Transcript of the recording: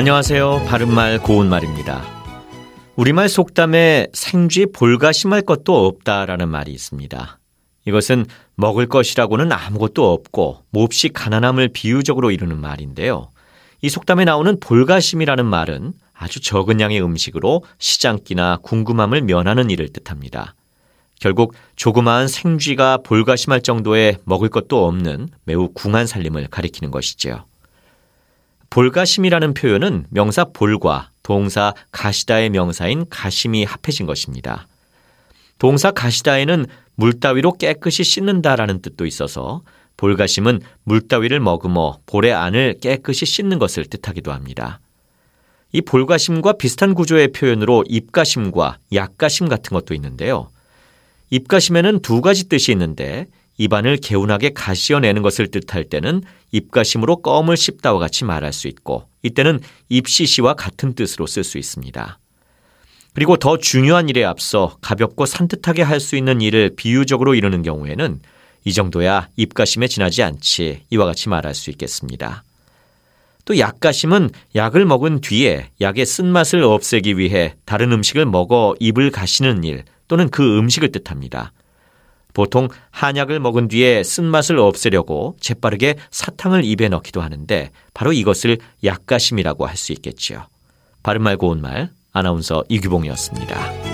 안녕하세요. 바른말 고운말입니다. 우리말 속담에 생쥐 볼가 심할 것도 없다라는 말이 있습니다. 이것은 먹을 것이라고는 아무것도 없고 몹시 가난함을 비유적으로 이루는 말인데요. 이 속담에 나오는 볼가심이라는 말은 아주 적은 양의 음식으로 시장기나 궁금함을 면하는 일을 뜻합니다. 결국 조그마한 생쥐가 볼가심할 정도의 먹을 것도 없는 매우 궁한 살림을 가리키는 것이지요. 볼가심이라는 표현은 명사 볼과 동사 가시다의 명사인 가심이 합해진 것입니다. 동사 가시다에는 물 따위로 깨끗이 씻는다라는 뜻도 있어서 볼가심은 물 따위를 머금어 볼의 안을 깨끗이 씻는 것을 뜻하기도 합니다. 이 볼가심과 비슷한 구조의 표현으로 입가심과 약가심 같은 것도 있는데요. 입가심에는 두 가지 뜻이 있는데 입안을 개운하게 가시어내는 것을 뜻할 때는 입가심으로 껌을 씹다와 같이 말할 수 있고 이때는 입시시와 같은 뜻으로 쓸 수 있습니다. 그리고 더 중요한 일에 앞서 가볍고 산뜻하게 할 수 있는 일을 비유적으로 이루는 경우에는 이 정도야 입가심에 지나지 않지 이와 같이 말할 수 있겠습니다. 또 약가심은 약을 먹은 뒤에 약의 쓴맛을 없애기 위해 다른 음식을 먹어 입을 가시는 일 또는 그 음식을 뜻합니다. 보통 한약을 먹은 뒤에 쓴맛을 없애려고 재빠르게 사탕을 입에 넣기도 하는데 바로 이것을 약가심이라고 할 수 있겠지요. 바른말 고운말 아나운서 이규봉이었습니다.